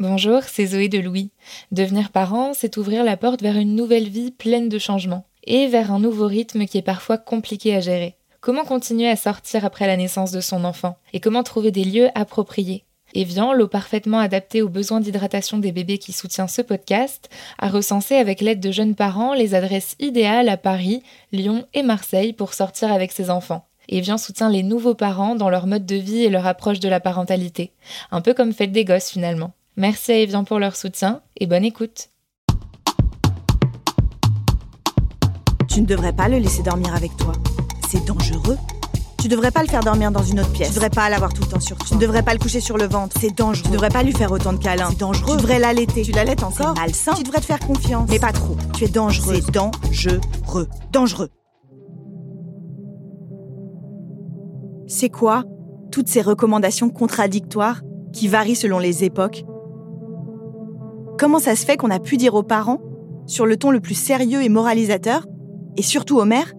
Bonjour, c'est Zoé de Louis. Devenir parent, c'est ouvrir la porte vers une nouvelle vie pleine de changements et vers un nouveau rythme qui est parfois compliqué à gérer. Comment continuer à sortir après la naissance de son enfant et comment trouver des lieux appropriés? Evian, l'eau parfaitement adaptée aux besoins d'hydratation des bébés qui soutient ce podcast, a recensé avec l'aide de jeunes parents les adresses idéales à Paris, Lyon et Marseille pour sortir avec ses enfants. Evian soutient les nouveaux parents dans leur mode de vie et leur approche de la parentalité. Un peu comme Fête des Gosses finalement. Merci à Evian pour leur soutien et bonne écoute. Tu ne devrais pas le laisser dormir avec toi. C'est dangereux. Tu devrais pas le faire dormir dans une autre pièce. Tu devrais pas l'avoir tout le temps sur toi. Tu ne devrais pas le coucher sur le ventre. C'est dangereux. Tu devrais pas lui faire autant de câlins. C'est dangereux. Tu devrais l'allaiter. Tu l'allaites encore. C'est. Tu devrais te faire confiance. Mais pas trop. Tu es dangereux. C'est dangereux. Dangereux. C'est quoi? Toutes ces recommandations contradictoires qui varient selon les époques Comment ça se fait qu'on a pu dire aux parents, sur le ton le plus sérieux et moralisateur, et surtout aux mères,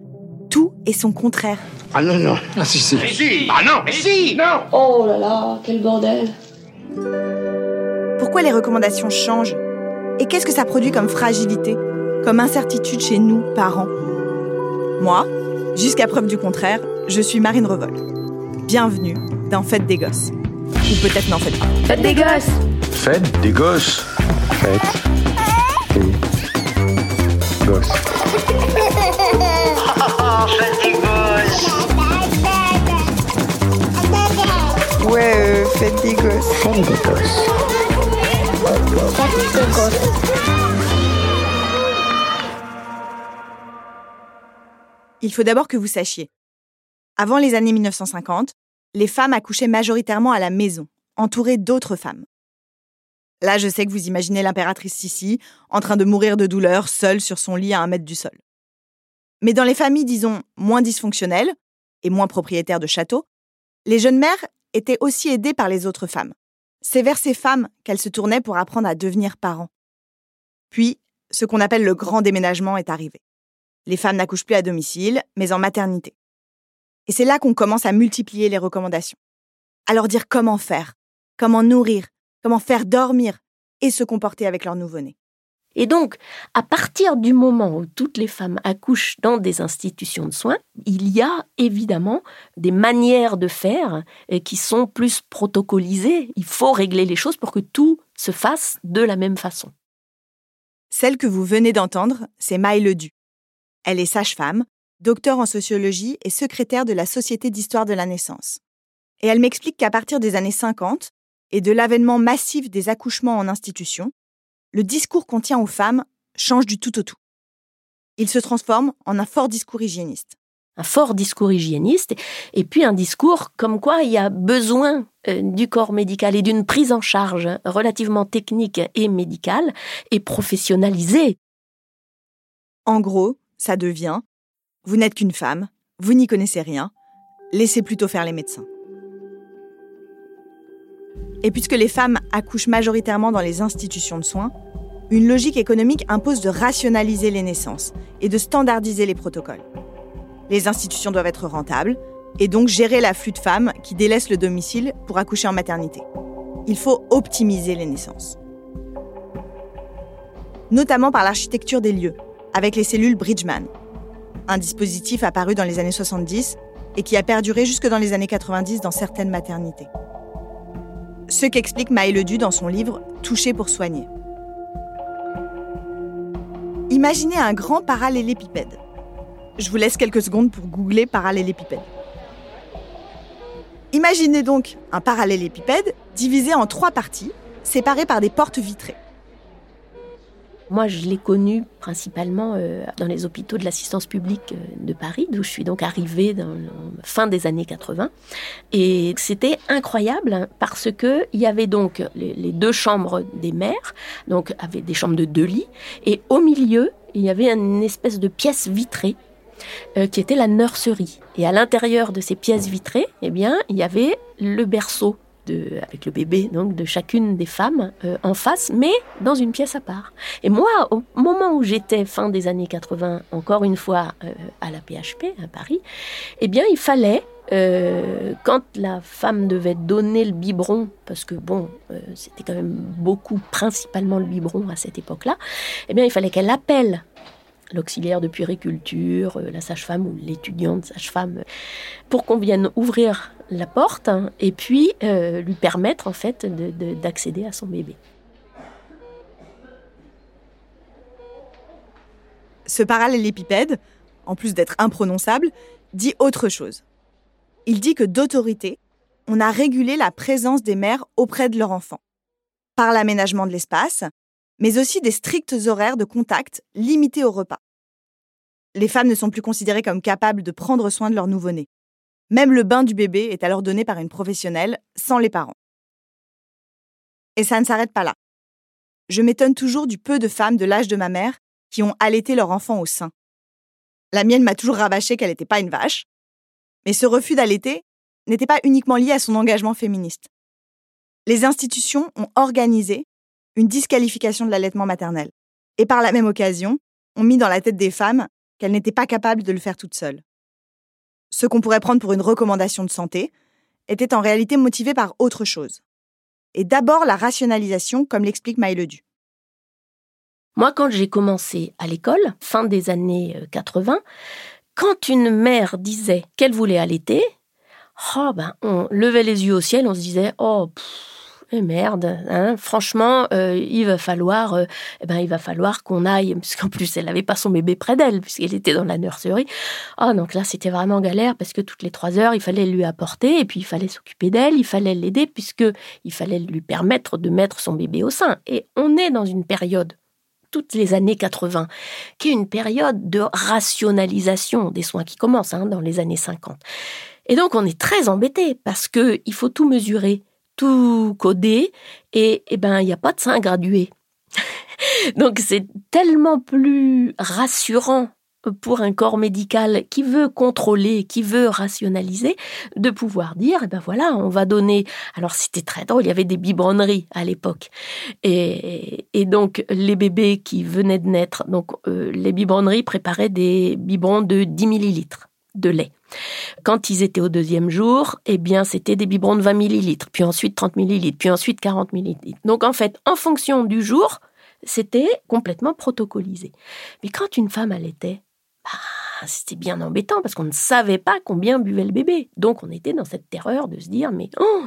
tout est son contraire? Ah non, non. Ah si, si. Mais si Ah non, mais si Non Oh là là, quel bordel Pourquoi les recommandations changent? Et qu'est-ce que ça produit comme fragilité, comme incertitude chez nous, parents? Moi, jusqu'à preuve du contraire, je suis Marine Revol. Bienvenue dans Fête des Gosses. Ou peut-être n'en faites pas. Faites des gosses Fête des gosses. Fête des gosses. Ouais, euh, fête des gosses. Fête des gosses. Il faut d'abord que vous sachiez. Avant les années 1950, les femmes accouchaient majoritairement à la maison, entourées d'autres femmes. Là, je sais que vous imaginez l'impératrice Sissi en train de mourir de douleur, seule sur son lit à un mètre du sol. Mais dans les familles, disons, moins dysfonctionnelles et moins propriétaires de châteaux, les jeunes mères étaient aussi aidées par les autres femmes. C'est vers ces femmes qu'elles se tournaient pour apprendre à devenir parents. Puis, ce qu'on appelle le grand déménagement est arrivé. Les femmes n'accouchent plus à domicile, mais en maternité. Et c'est là qu'on commence à multiplier les recommandations. À leur dire comment faire, comment nourrir, comment faire dormir et se comporter avec leur nouveau-né. Et donc, à partir du moment où toutes les femmes accouchent dans des institutions de soins, il y a évidemment des manières de faire euh, qui sont plus protocolisées. Il faut régler les choses pour que tout se fasse de la même façon. Celle que vous venez d'entendre, c'est Maï Ledu. Elle est sage-femme, docteur en sociologie et secrétaire de la Société d'histoire de la naissance. Et elle m'explique qu'à partir des années 50 et de l'avènement massif des accouchements en institution, le discours qu'on tient aux femmes change du tout au tout. Il se transforme en un fort discours hygiéniste. Un fort discours hygiéniste et puis un discours comme quoi il y a besoin euh, du corps médical et d'une prise en charge relativement technique et médicale et professionnalisée. En gros, ça devient vous n'êtes qu'une femme, vous n'y connaissez rien, laissez plutôt faire les médecins. Et puisque les femmes accouchent majoritairement dans les institutions de soins, une logique économique impose de rationaliser les naissances et de standardiser les protocoles. Les institutions doivent être rentables et donc gérer l'afflux de femmes qui délaissent le domicile pour accoucher en maternité. Il faut optimiser les naissances. Notamment par l'architecture des lieux, avec les cellules Bridgman, un dispositif apparu dans les années 70 et qui a perduré jusque dans les années 90 dans certaines maternités. Ce qu'explique Maë Ledu dans son livre Toucher pour soigner. Imaginez un grand parallélépipède. Je vous laisse quelques secondes pour googler parallélépipède. Imaginez donc un parallélépipède divisé en trois parties, séparées par des portes vitrées. Moi, je l'ai connu principalement euh, dans les hôpitaux de l'assistance publique euh, de Paris, d'où je suis donc arrivée dans la fin des années 80. Et c'était incroyable hein, parce que il y avait donc les, deux chambres des mères, donc avec des chambres de deux lits, et au milieu, il y avait une espèce de pièce vitrée euh, qui était la nurserie. Et à l'intérieur de ces pièces vitrées, eh bien, il y avait le berceau avec le bébé donc de chacune des femmes euh, en face, mais dans une pièce à part. Et moi, au moment où j'étais fin des années 80, encore une fois euh, à la PHP à Paris, eh bien, il fallait euh, quand la femme devait donner le biberon, parce que bon, c'était quand même beaucoup, principalement le biberon à cette époque-là, eh bien, il fallait qu'elle appelle l'auxiliaire de puériculture, la sage-femme ou l'étudiante sage-femme, pour qu'on vienne ouvrir la porte hein, et puis euh, lui permettre en fait d'accéder à son bébé. Ce parallélépipède, en plus d'être imprononçable, dit autre chose. Il dit que d'autorité, on a régulé la présence des mères auprès de leur enfant, par l'aménagement de l'espace, mais aussi des stricts horaires de contact limités au repas. Les femmes ne sont plus considérées comme capables de prendre soin de leur nouveau-né. Même le bain du bébé est alors donné par une professionnelle, sans les parents. Et ça ne s'arrête pas là. Je m'étonne toujours du peu de femmes de l'âge de ma mère qui ont allaité leur enfant au sein. La mienne m'a toujours rabâché qu'elle n'était pas une vache. Mais ce refus d'allaiter n'était pas uniquement lié à son engagement féministe. Les institutions ont organisé une disqualification de l'allaitement maternel. Et par la même occasion, ont mis dans la tête des femmes qu'elles n'étaient pas capables de le faire toutes seules ce qu'on pourrait prendre pour une recommandation de santé, était en réalité motivé par autre chose. Et d'abord la rationalisation, comme l'explique Maïledu. Moi, quand j'ai commencé à l'école, fin des années 80, euh, quand une mère disait qu'elle voulait allaiter, oh ben, on levait les yeux au ciel, on se disait oh eh merde, hein, franchement, euh, il va falloir, euh, eh ben, il va falloir qu'on aille, parce qu'en plus, elle n'avait pas son bébé près d'elle, puisqu'elle était dans la nurserie. Ah, donc là, c'était vraiment galère, parce que toutes les trois heures, il fallait lui apporter, et puis il fallait s'occuper d'elle, il fallait l'aider, puisque il fallait lui permettre de mettre son bébé au sein. Et on est dans une période toutes les années 80, qui est une période de rationalisation des soins qui commence hein, dans les années 50. Et donc on est très embêté parce que il faut tout mesurer tout codé et, eh ben il n'y a pas de sein gradué. Donc c'est tellement plus rassurant pour un corps médical qui veut contrôler, qui veut rationaliser, de pouvoir dire, eh ben voilà, on va donner. Alors c'était très drôle, il y avait des biberonneries à l'époque, et, donc les bébés qui venaient de naître, donc euh, les biberonneries préparaient des biberons de 10 millilitres de lait. Quand ils étaient au deuxième jour, eh bien, c'était des biberons de 20 millilitres, puis ensuite 30 millilitres, puis ensuite 40 millilitres. Donc, en fait, en fonction du jour, c'était complètement protocolisé. Mais quand une femme allaitait, bah, c'était bien embêtant parce qu'on ne savait pas combien buvait le bébé. Donc, on était dans cette terreur de se dire, mais oh,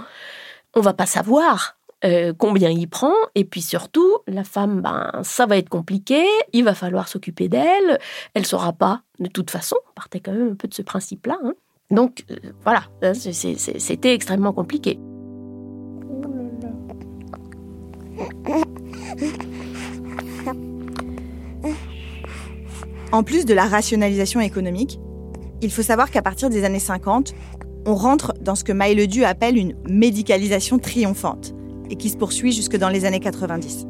on va pas savoir. Euh, combien il prend, et puis surtout, la femme, ben, ça va être compliqué, il va falloir s'occuper d'elle, elle saura pas, de toute façon, on partait quand même un peu de ce principe-là. Hein. Donc euh, voilà, c'était extrêmement compliqué. En plus de la rationalisation économique, il faut savoir qu'à partir des années 50, on rentre dans ce que Maïledu appelle une médicalisation triomphante et qui se poursuit jusque dans les années 90.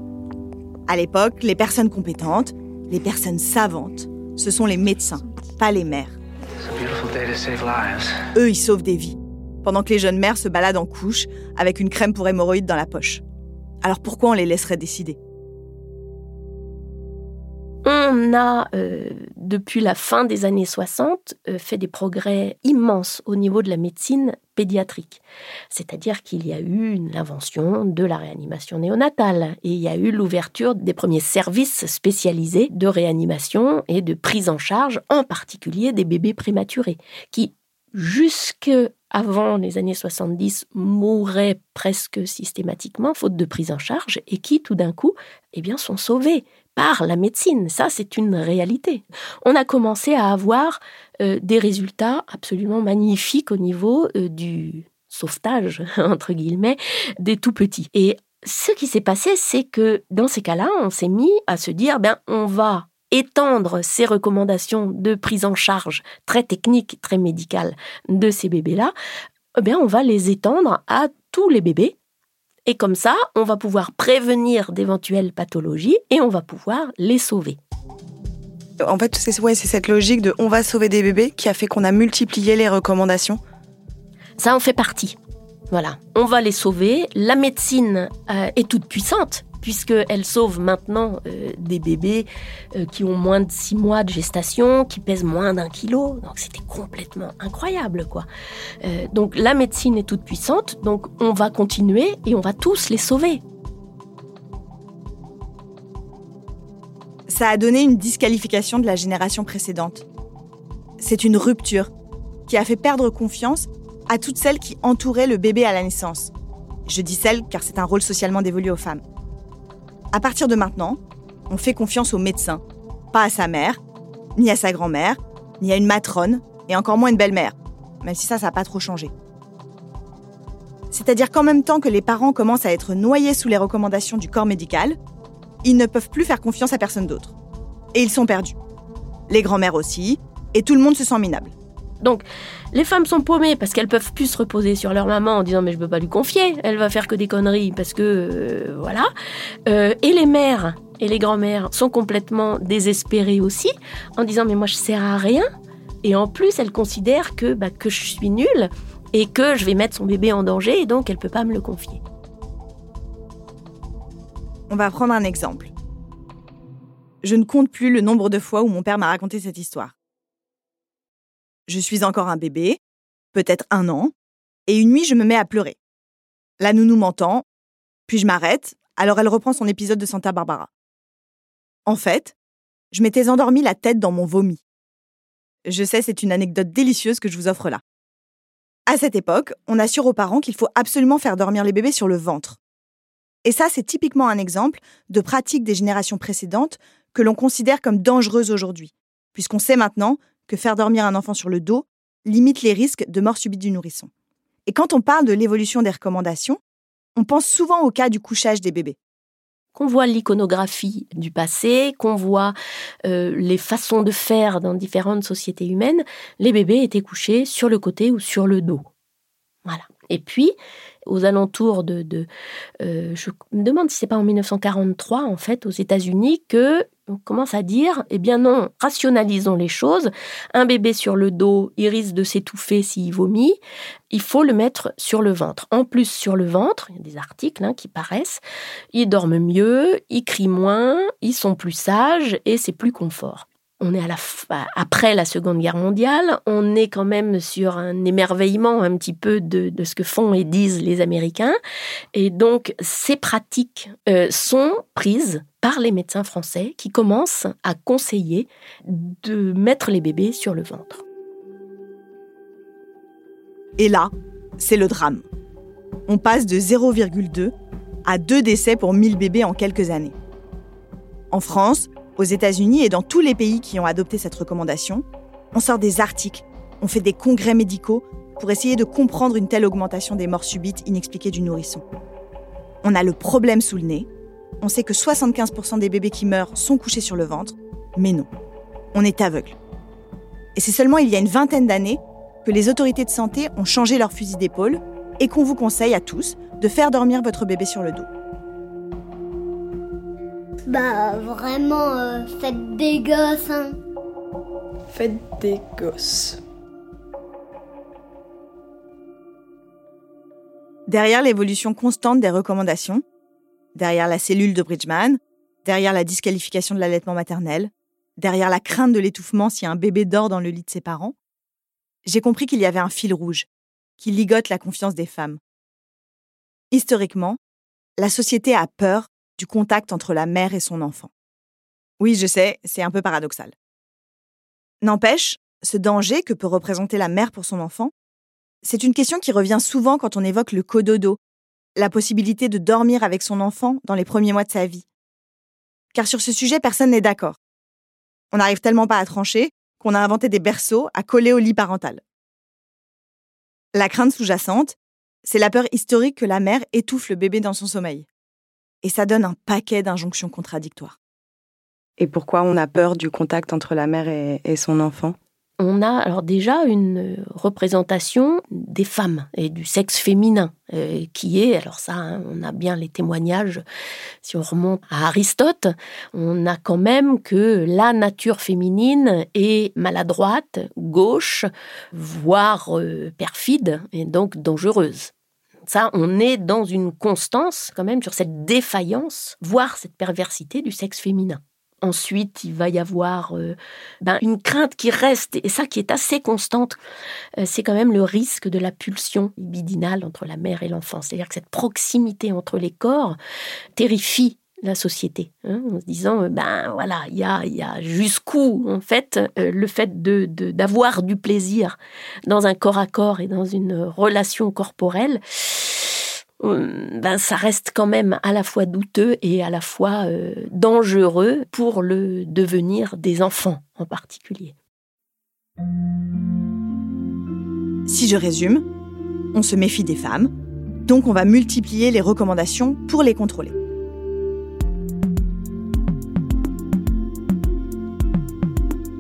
À l'époque, les personnes compétentes, les personnes savantes, ce sont les médecins, pas les mères. Eux, ils sauvent des vies, pendant que les jeunes mères se baladent en couche avec une crème pour hémorroïdes dans la poche. Alors pourquoi on les laisserait décider? On a, euh, depuis la fin des années 60, euh, fait des progrès immenses au niveau de la médecine pédiatrique. C'est-à-dire qu'il y a eu l'invention de la réanimation néonatale et il y a eu l'ouverture des premiers services spécialisés de réanimation et de prise en charge, en particulier des bébés prématurés, qui, jusque avant les années 70, mouraient presque systématiquement faute de prise en charge et qui, tout d'un coup, eh bien, sont sauvés par la médecine. Ça, c'est une réalité. On a commencé à avoir euh, des résultats absolument magnifiques au niveau euh, du sauvetage, entre guillemets, des tout petits. Et ce qui s'est passé, c'est que dans ces cas-là, on s'est mis à se dire, ben, on va étendre ces recommandations de prise en charge très techniques, très médicales de ces bébés-là, eh bien, on va les étendre à tous les bébés et comme ça, on va pouvoir prévenir d'éventuelles pathologies et on va pouvoir les sauver. En fait, c'est cette logique de on va sauver des bébés qui a fait qu'on a multiplié les recommandations. Ça en fait partie. Voilà, on va les sauver. La médecine euh, est toute puissante puisqu'elle sauve maintenant euh, des bébés euh, qui ont moins de six mois de gestation, qui pèsent moins d'un kilo. Donc c'était complètement incroyable, quoi. donc la médecine est toute puissante, donc on va continuer et on va tous les sauver. Ça a donné une disqualification de la génération précédente. C'est une rupture qui a fait perdre confiance à toutes celles qui entouraient le bébé à la naissance. Je dis celles car c'est un rôle socialement dévolu aux femmes. À partir de maintenant, on fait confiance au médecin, pas à sa mère, ni à sa grand-mère, ni à une matrone, et encore moins une belle-mère, même si ça, ça n'a pas trop changé. C'est-à-dire qu'en même temps que les parents commencent à être noyés sous les recommandations du corps médical, ils ne peuvent plus faire confiance à personne d'autre. Et ils sont perdus. Les grand-mères aussi, et tout le monde se sent minable. Donc, les femmes sont paumées parce qu'elles peuvent plus se reposer sur leur maman en disant mais je peux pas lui confier, elle va faire que des conneries parce que euh, voilà. Euh, et les mères et les grand-mères sont complètement désespérées aussi en disant mais moi je sers à rien. Et en plus, elles considèrent que bah, que je suis nulle et que je vais mettre son bébé en danger et donc elle peut pas me le confier. On va prendre un exemple. Je ne compte plus le nombre de fois où mon père m'a raconté cette histoire je suis encore un bébé, peut-être un an, et une nuit je me mets à pleurer. La nounou m'entend, puis je m'arrête, alors elle reprend son épisode de Santa Barbara. En fait, je m'étais endormi la tête dans mon vomi. Je sais, c'est une anecdote délicieuse que je vous offre là. À cette époque, on assure aux parents qu'il faut absolument faire dormir les bébés sur le ventre. Et ça, c'est typiquement un exemple de pratique des générations précédentes que l'on considère comme dangereuse aujourd'hui, puisqu'on sait maintenant que faire dormir un enfant sur le dos limite les risques de mort subite du nourrisson. Et quand on parle de l'évolution des recommandations, on pense souvent au cas du couchage des bébés. Qu'on voit l'iconographie du passé, qu'on voit euh, les façons de faire dans différentes sociétés humaines, les bébés étaient couchés sur le côté ou sur le dos. Voilà. Et puis, aux alentours de, euh, je me demande si c'est pas en 1943 en fait aux États-Unis que on commence à dire, eh bien non, rationalisons les choses. Un bébé sur le dos, il risque de s'étouffer s'il vomit. Il faut le mettre sur le ventre. En plus, sur le ventre, il y a des articles hein, qui paraissent, ils dorment mieux, ils crient moins, ils sont plus sages et c'est plus confort on est après la Seconde Guerre mondiale, on est quand même sur un émerveillement un petit peu de, ce que font et disent les Américains. Et donc, ces pratiques euh, sont prises par les médecins français qui commencent à conseiller de mettre les bébés sur le ventre. Et là, c'est le drame. On passe de 0,2 à 2 décès pour 1000 bébés en quelques années. En France, aux États-Unis et dans tous les pays qui ont adopté cette recommandation, on sort des articles, on fait des congrès médicaux pour essayer de comprendre une telle augmentation des morts subites inexpliquées du nourrisson. On a le problème sous le nez. On sait que 75% des bébés qui meurent sont couchés sur le ventre, mais non, on est aveugle. Et c'est seulement il y a une vingtaine d'années que les autorités de santé ont changé leur fusil d'épaule et qu'on vous conseille à tous de faire dormir votre bébé sur le dos. Bah vraiment, euh, faites des gosses. Hein. Faites des gosses. Derrière l'évolution constante des recommandations, derrière la cellule de Bridgman, derrière la disqualification de l'allaitement maternel, derrière la crainte de l'étouffement si un bébé dort dans le lit de ses parents, j'ai compris qu'il y avait un fil rouge qui ligote la confiance des femmes. Historiquement, la société a peur du contact entre la mère et son enfant. Oui, je sais, c'est un peu paradoxal. N'empêche, ce danger que peut représenter la mère pour son enfant, c'est une question qui revient souvent quand on évoque le cododo, la possibilité de dormir avec son enfant dans les premiers mois de sa vie. Car sur ce sujet, personne n'est d'accord. On n'arrive tellement pas à trancher qu'on a inventé des berceaux à coller au lit parental. La crainte sous-jacente, c'est la peur historique que la mère étouffe le bébé dans son sommeil et ça donne un paquet d'injonctions contradictoires. Et pourquoi on a peur du contact entre la mère et, son enfant? On a alors déjà une représentation des femmes et du sexe féminin euh, qui est, alors ça, hein, on a bien les témoignages, si on remonte à Aristote, on a quand même que la nature féminine est maladroite, gauche, voire euh, perfide et donc dangereuse Ça, on est dans une constance quand même sur cette défaillance, voire cette perversité du sexe féminin. Ensuite, il va y avoir euh, ben, une crainte qui reste, et ça qui est assez constante, euh, c'est quand même le risque de la pulsion libidinale entre la mère et l'enfant. C'est-à-dire que cette proximité entre les corps terrifie la société, hein, en se disant, euh, ben voilà, il y a, y a jusqu'où, en fait, euh, le fait de, d'avoir du plaisir dans un corps à corps et dans une relation corporelle, euh, ben ça reste quand même à la fois douteux et à la fois dangereux pour le devenir des enfants en particulier. Si je résume, on se méfie des femmes, donc on va multiplier les recommandations pour les contrôler.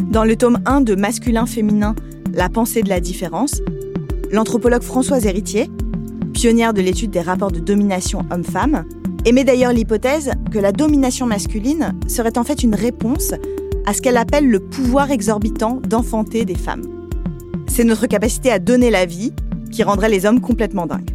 Dans le tome 1 de Masculin-Féminin, La pensée de la différence, l'anthropologue Françoise Héritier, pionnière de l'étude des rapports de domination homme-femme, émet d'ailleurs l'hypothèse que la domination masculine serait en fait une réponse à ce qu'elle appelle le pouvoir exorbitant d'enfanter des femmes. C'est notre capacité à donner la vie qui rendrait les hommes complètement dingues.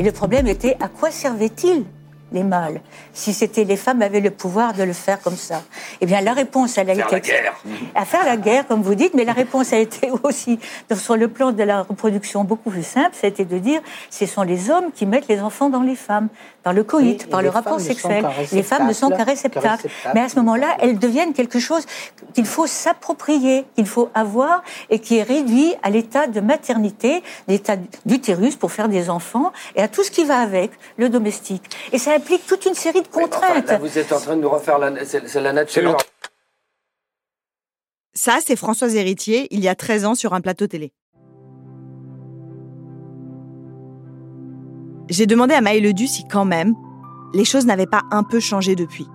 Et le problème était à quoi servait-il les mâles, si c'était les femmes avaient le pouvoir de le faire comme ça. Eh bien, la réponse, elle a faire été la guerre. à faire la guerre, comme vous dites, mais la réponse a été aussi sur le plan de la reproduction beaucoup plus simple, été de dire, ce sont les hommes qui mettent les enfants dans les femmes, dans le coït, Oui, par et le rapport sexuel. Les femmes ne sont qu'un réceptacle. Mais à ce moment-là, elles deviennent quelque chose qu'il faut s'approprier, qu'il faut avoir et qui est réduit à l'état de maternité, l'état d'utérus pour faire des enfants et à tout ce qui va avec, le domestique. Et ça implique toute une série de Enfin, contraintes. là, vous êtes en train de nous refaire la, c'est, c'est la nature. Ça, c'est Françoise Héritier, il y a 13 ans, sur un plateau télé. J'ai demandé à Maë Ledu si, quand même, les choses n'avaient pas un peu changé depuis.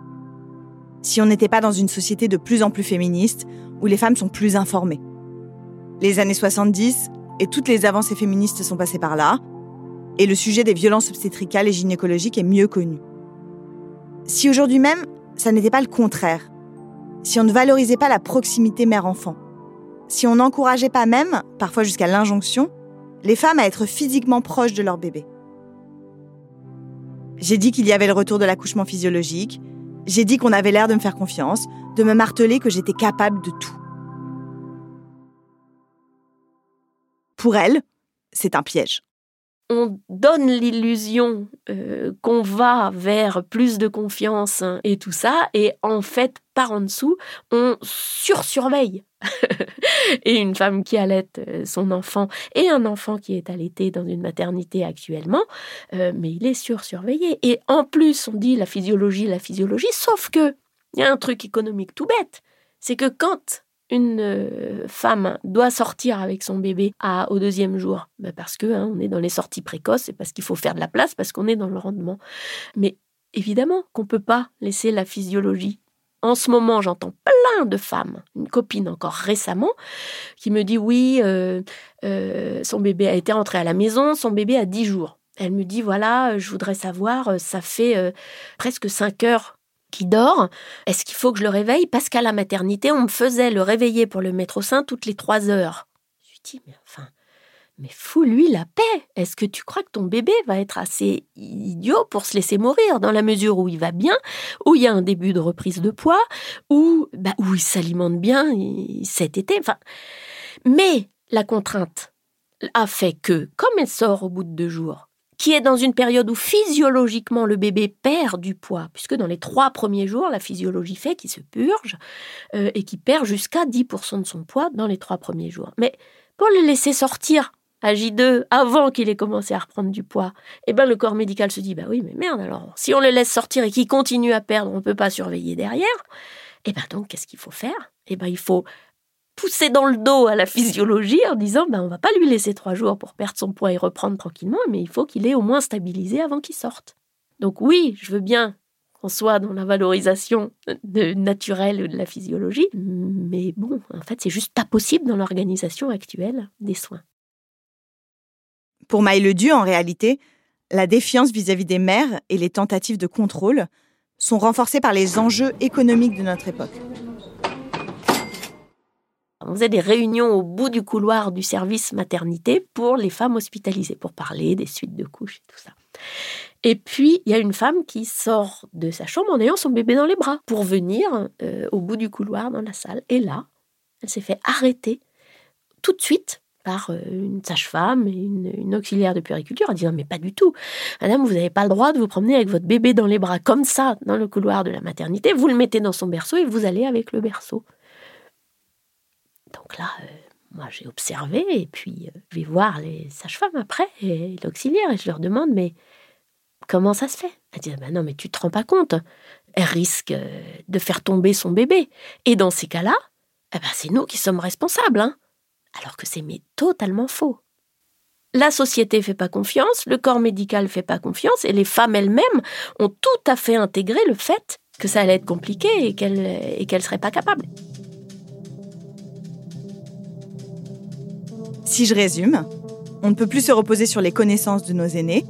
Si on n'était pas dans une société de plus en plus féministe, où les femmes sont plus informées. Les années 70 et toutes les avancées féministes sont passées par là, et le sujet des violences obstétricales et gynécologiques est mieux connu. Si aujourd'hui même, ça n'était pas le contraire, si on ne valorisait pas la proximité mère-enfant, si on n'encourageait pas même, parfois jusqu'à l'injonction, les femmes à être physiquement proches de leur bébé. J'ai dit qu'il y avait le retour de l'accouchement physiologique, j'ai dit qu'on avait l'air de me faire confiance, de me marteler que j'étais capable de tout. Pour elle, c'est un piège on donne l'illusion euh, qu'on va vers plus de confiance et tout ça, et en fait, par en dessous, on sursurveille. et une femme qui allait euh, son enfant et un enfant qui est allaité dans une maternité actuellement, euh, mais il est sursurveillé. Et en plus, on dit la physiologie, la physiologie, sauf que il y a un truc économique tout bête, c'est que quand une euh, femme doit sortir avec son bébé au deuxième jour ben Parce que hein, on est dans les sorties précoces et parce qu'il faut faire de la place, parce qu'on est dans le rendement. Mais évidemment qu'on ne peut pas laisser la physiologie. En ce moment, j'entends plein de femmes, une copine encore récemment, qui me dit oui, euh, euh, son bébé a été rentré à la maison, son bébé a 10 jours. Elle me dit voilà, je voudrais savoir, ça fait presque 5 heures qui dort, est-ce qu'il faut que je le réveille? Parce qu'à la maternité, on me faisait le réveiller pour le mettre au sein toutes les trois heures. Je lui dis, mais enfin, mais fous-lui la paix. Est-ce que tu crois que ton bébé va être assez idiot pour se laisser mourir dans la mesure où il va bien, où il y a un début de reprise de poids, où, bah, où il s'alimente bien cet été? Enfin, Mais la contrainte a fait que, comme elle sort au bout de deux jours, qui est dans une période où physiologiquement le bébé perd du poids, puisque dans les trois premiers jours, la physiologie fait qu'il se purge euh, et qu'il perd jusqu'à 10% de son poids dans les trois premiers jours. Mais pour le laisser sortir à J2 avant qu'il ait commencé à reprendre du poids, eh ben le corps médical se dit bah oui mais merde alors si on le laisse sortir et qu'il continue à perdre, on ne peut pas surveiller derrière. Eh ben donc qu'est-ce qu'il faut faire? Eh ben il faut pousser dans le dos à la physiologie en disant ben on va pas lui laisser trois jours pour perdre son poids et reprendre tranquillement, mais il faut qu'il ait au moins stabilisé avant qu'il sorte. Donc oui, je veux bien qu'on soit dans la valorisation de naturelle de la physiologie, mais bon, en fait, c'est juste pas possible dans l'organisation actuelle des soins. Pour Maï Ledu, en réalité, la défiance vis-à-vis des mères et les tentatives de contrôle sont renforcées par les enjeux économiques de notre époque. On faisait des réunions au bout du couloir du service maternité pour les femmes hospitalisées, pour parler des suites de couches et tout ça. Et puis, il y a une femme qui sort de sa chambre en ayant son bébé dans les bras pour venir euh, au bout du couloir dans la salle. Et là, elle s'est fait arrêter tout de suite par euh, une sage-femme et une, auxiliaire de puériculture en disant mais pas du tout, madame, vous n'avez pas le droit de vous promener avec votre bébé dans les bras comme ça dans le couloir de la maternité, vous le mettez dans son berceau et vous allez avec le berceau. Donc là, euh, moi j'ai observé et puis je vais voir les sages-femmes après et l'auxiliaire et je leur demande mais Comment ça se fait? Elle dit ben non, mais tu te rends pas compte. Elle risque euh, de faire tomber son bébé. Et dans ces cas-là, eh ben, c'est nous qui sommes responsables. Hein Alors que c'est mais totalement faux. La société fait pas confiance, le corps médical fait pas confiance, et les femmes elles-mêmes ont tout à fait intégré le fait que ça allait être compliqué et qu'elles et qu'elles seraient pas capables. Si je résume, on ne peut plus se reposer sur les connaissances de nos aînés,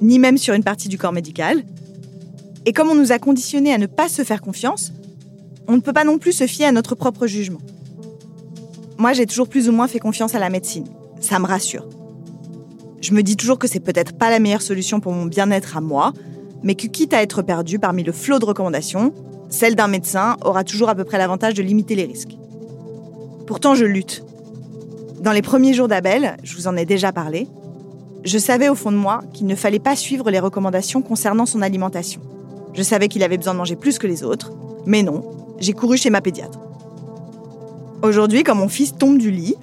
ni même sur une partie du corps médical. Et comme on nous a conditionnés à ne pas se faire confiance, on ne peut pas non plus se fier à notre propre jugement. Moi, j'ai toujours plus ou moins fait confiance à la médecine. Ça me rassure. Je me dis toujours que c'est peut-être pas la meilleure solution pour mon bien-être à moi, mais que quitte à être perdu parmi le flot de recommandations, celle d'un médecin aura toujours à peu près l'avantage de limiter les risques. Pourtant, je lutte. Dans les premiers jours d'Abel, je vous en ai déjà parlé, je savais au fond de moi qu'il ne fallait pas suivre les recommandations concernant son alimentation. Je savais qu'il avait besoin de manger plus que les autres, mais non, j'ai couru chez ma pédiatre. Aujourd'hui, quand mon fils tombe du lit,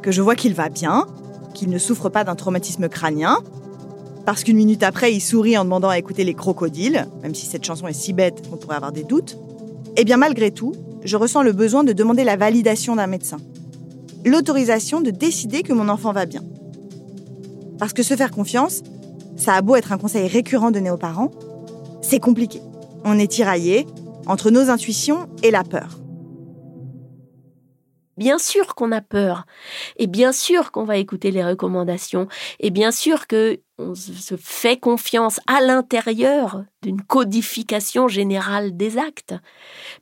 que je vois qu'il va bien, qu'il ne souffre pas d'un traumatisme crânien, parce qu'une minute après, il sourit en demandant à écouter les crocodiles, même si cette chanson est si bête qu'on pourrait avoir des doutes, eh bien malgré tout, je ressens le besoin de demander la validation d'un médecin. L'autorisation de décider que mon enfant va bien. Parce que se faire confiance, ça a beau être un conseil récurrent donné aux parents, c'est compliqué. On est tiraillé entre nos intuitions et la peur. Bien sûr qu'on a peur, et bien sûr qu'on va écouter les recommandations, et bien sûr que on se fait confiance à l'intérieur d'une codification générale des actes.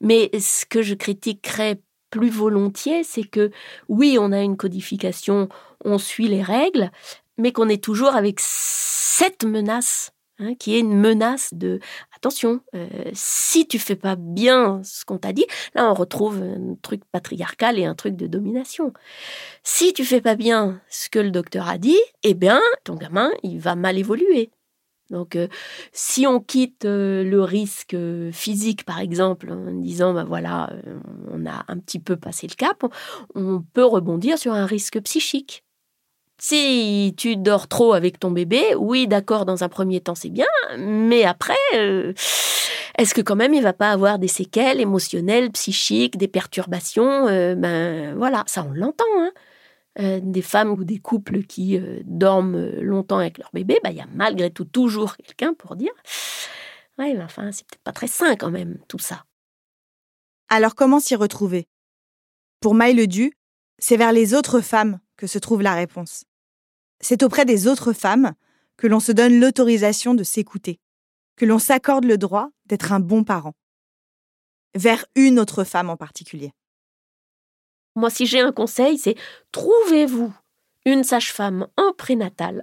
Mais ce que je critiquerais plus volontiers, c'est que oui, on a une codification, on suit les règles, mais qu'on est toujours avec cette menace, hein, qui est une menace de attention, euh, si tu fais pas bien ce qu'on t'a dit, là on retrouve un truc patriarcal et un truc de domination. Si tu fais pas bien ce que le docteur a dit, eh bien ton gamin il va mal évoluer. Donc, euh, si on quitte euh, le risque physique, par exemple, en disant, ben voilà, on a un petit peu passé le cap, on peut rebondir sur un risque psychique. Si tu dors trop avec ton bébé, oui, d'accord, dans un premier temps, c'est bien, mais après, euh, est-ce que quand même il va pas avoir des séquelles émotionnelles, psychiques, des perturbations euh, Ben voilà, ça on l'entend. Hein. Euh, des femmes ou des couples qui dorment longtemps avec leur bébé, ben, il y a malgré tout toujours quelqu'un pour dire Ouais, mais enfin, c'est peut-être pas très sain quand même, tout ça. Alors comment s'y retrouver? Pour Maïle Du, c'est vers les autres femmes que se trouve la réponse. C'est auprès des autres femmes que l'on se donne l'autorisation de s'écouter, que l'on s'accorde le droit d'être un bon parent. Vers une autre femme en particulier. Moi, si j'ai un conseil, c'est trouvez-vous une sage-femme en prénatal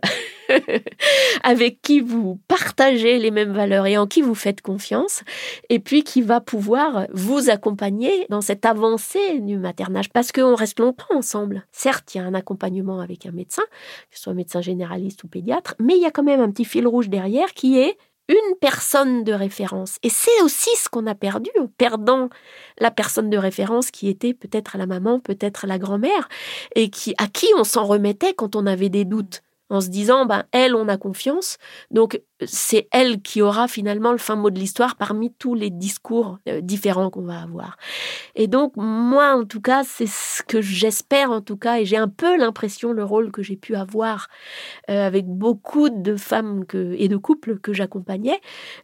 avec qui vous partagez les mêmes valeurs et en qui vous faites confiance, et puis qui va pouvoir vous accompagner dans cette avancée du maternage, parce qu'on reste longtemps ensemble. Certes, il y a un accompagnement avec un médecin, que ce soit médecin généraliste ou pédiatre, mais il y a quand même un petit fil rouge derrière qui est une personne de référence. Et c'est aussi ce qu'on a perdu en perdant la personne de référence qui était peut-être la maman, peut-être la grand-mère, et qui, à qui on s'en remettait quand on avait des doutes en se disant, ben, elle, on a confiance, donc c'est elle qui aura finalement le fin mot de l'histoire parmi tous les discours euh, différents qu'on va avoir. Et donc, moi, en tout cas, c'est ce que j'espère, en tout cas, et j'ai un peu l'impression, le rôle que j'ai pu avoir euh, avec beaucoup de femmes et de couples que j'accompagnais,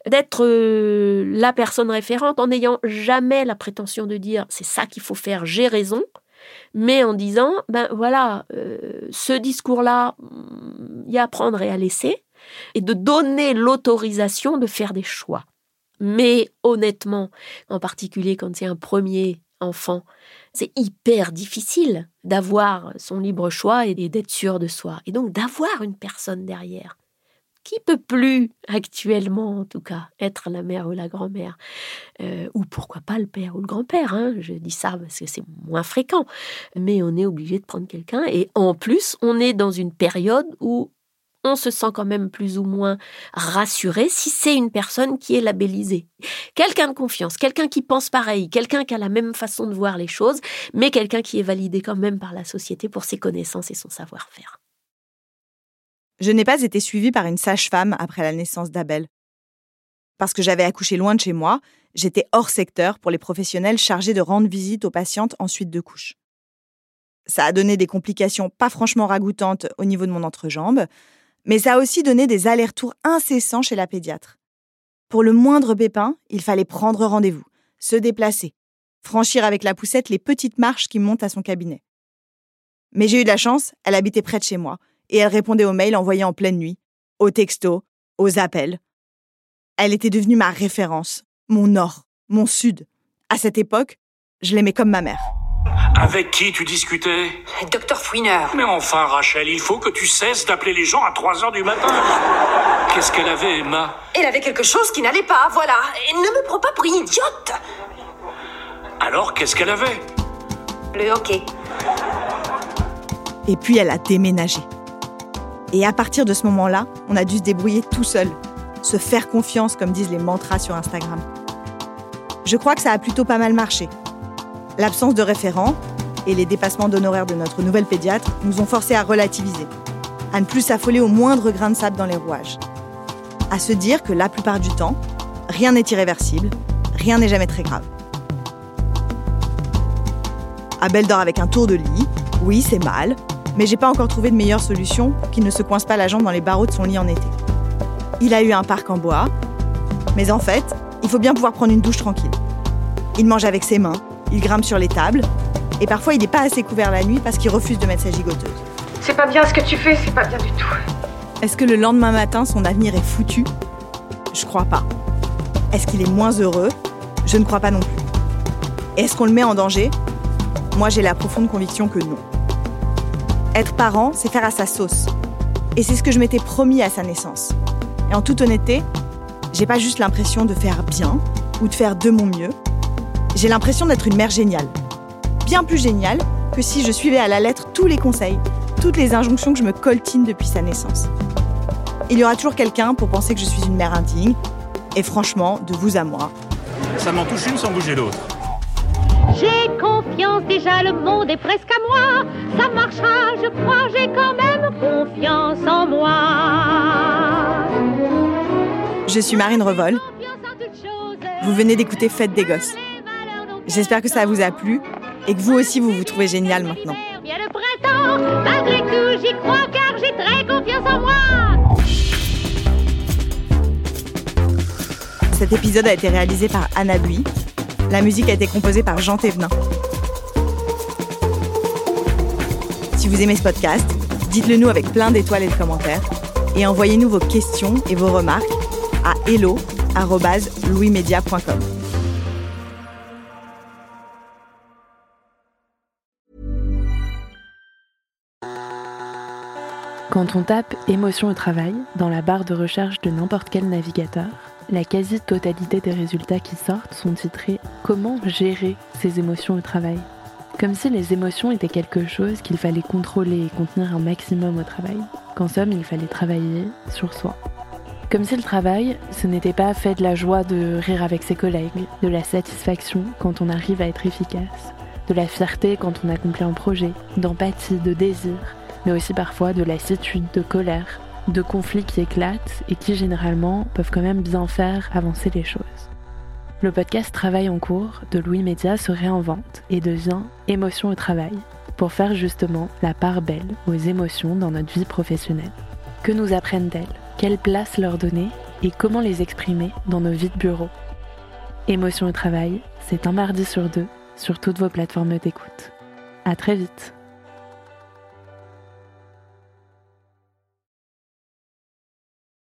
d'être euh, la personne référente en n'ayant jamais la prétention de dire, c'est ça qu'il faut faire, j'ai raison mais en disant, ben voilà, euh, ce discours-là, il y a à prendre et à laisser, et de donner l'autorisation de faire des choix. Mais honnêtement, en particulier quand c'est un premier enfant. C'est hyper difficile d'avoir son libre choix et d'être sûr de soi. Et donc d'avoir une personne derrière qui peut plus actuellement en tout cas être la mère ou la grand-mère euh, ou pourquoi pas le père ou le grand-père hein. je dis ça parce que c'est moins fréquent mais on est obligé de prendre quelqu'un et en plus on est dans une période où on se sent quand même plus ou moins rassuré si c'est une personne qui est labellisée. Quelqu'un de confiance, quelqu'un qui pense pareil, quelqu'un qui a la même façon de voir les choses, mais quelqu'un qui est validé quand même par la société pour ses connaissances et son savoir-faire. Je n'ai pas été suivie par une sage-femme après la naissance d'Abel. Parce que j'avais accouché loin de chez moi, j'étais hors secteur pour les professionnels chargés de rendre visite aux patientes en suite de couche. Ça a donné des complications pas franchement ragoûtantes au niveau de mon entrejambe, mais ça a aussi donné des allers-retours incessants chez la pédiatre. Pour le moindre pépin, il fallait prendre rendez-vous, se déplacer, franchir avec la poussette les petites marches qui montent à son cabinet. Mais j'ai eu de la chance, elle habitait près de chez moi, et elle répondait aux mails envoyés en pleine nuit, aux textos, aux appels. Elle était devenue ma référence, mon nord, mon sud. À cette époque, je l'aimais comme ma mère. Avec qui tu discutais? Docteur Fouineur. Mais enfin, Rachel, il faut que tu cesses d'appeler les gens à 3 heures du matin. Qu'est-ce qu'elle avait, Emma? Elle avait quelque chose qui n'allait pas, voilà. Et ne me prends pas pour une idiote. Alors, qu'est-ce qu'elle avait? Le hockey. Et puis, elle a déménagé. Et à partir de ce moment-là, on a dû se débrouiller tout seul, se faire confiance, comme disent les mantras sur Instagram. Je crois que ça a plutôt pas mal marché. L'absence de référent et les dépassements d'honoraires de notre nouvelle pédiatre nous ont forcés à relativiser, à ne plus s'affoler au moindre grain de sable dans les rouages, à se dire que la plupart du temps, rien n'est irréversible, rien n'est jamais très grave. Abel dort avec un tour de lit, oui c'est mal, mais j'ai pas encore trouvé de meilleure solution pour qu'il ne se coince pas la jambe dans les barreaux de son lit en été. Il a eu un parc en bois, mais en fait, il faut bien pouvoir prendre une douche tranquille. Il mange avec ses mains, il grimpe sur les tables, et parfois il n'est pas assez couvert la nuit parce qu'il refuse de mettre sa gigoteuse. C'est pas bien ce que tu fais, c'est pas bien du tout. Est-ce que le lendemain matin, son avenir est foutu? Je crois pas. Est-ce qu'il est moins heureux? Je ne crois pas non plus. Est-ce qu'on le met en danger? Moi, j'ai la profonde conviction que non. Être parent, c'est faire à sa sauce. Et c'est ce que je m'étais promis à sa naissance. Et en toute honnêteté, j'ai pas juste l'impression de faire bien ou de faire de mon mieux. J'ai l'impression d'être une mère géniale. Bien plus géniale que si je suivais à la lettre tous les conseils, toutes les injonctions que je me coltine depuis sa naissance. Il y aura toujours quelqu'un pour penser que je suis une mère indigne. Et franchement, de vous à moi. Ça m'en touche une sans bouger l'autre. Déjà le monde est presque à moi. Ça marchera, je crois, j'ai quand même confiance en moi. Je suis Marine Revol. Vous venez d'écouter Fête des Gosses. J'espère que ça vous a plu et que vous aussi vous vous trouvez génial maintenant. Bien le printemps, malgré tout, j'y crois car j'ai très confiance en moi. Cet épisode a été réalisé par Anna Bui. La musique a été composée par Jean Thévenin. Si vous aimez ce podcast, dites-le nous avec plein d'étoiles et de commentaires et envoyez-nous vos questions et vos remarques à hello@louismedia.com. Quand on tape émotion au travail dans la barre de recherche de n'importe quel navigateur, la quasi-totalité des résultats qui sortent sont titrés Comment gérer ses émotions au travail? Comme si les émotions étaient quelque chose qu'il fallait contrôler et contenir un maximum au travail, qu'en somme il fallait travailler sur soi. Comme si le travail, ce n'était pas fait de la joie de rire avec ses collègues, de la satisfaction quand on arrive à être efficace, de la fierté quand on accomplit un projet, d'empathie, de désir, mais aussi parfois de lassitude, de colère, de conflits qui éclatent et qui généralement peuvent quand même bien faire avancer les choses. Le podcast Travail en cours de Louis Média se réinvente et devient Émotion au travail pour faire justement la part belle aux émotions dans notre vie professionnelle. Que nous apprennent-elles Quelle place leur donner? Et comment les exprimer dans nos vies de bureau? Émotion au travail, c'est un mardi sur deux sur toutes vos plateformes d'écoute. À très vite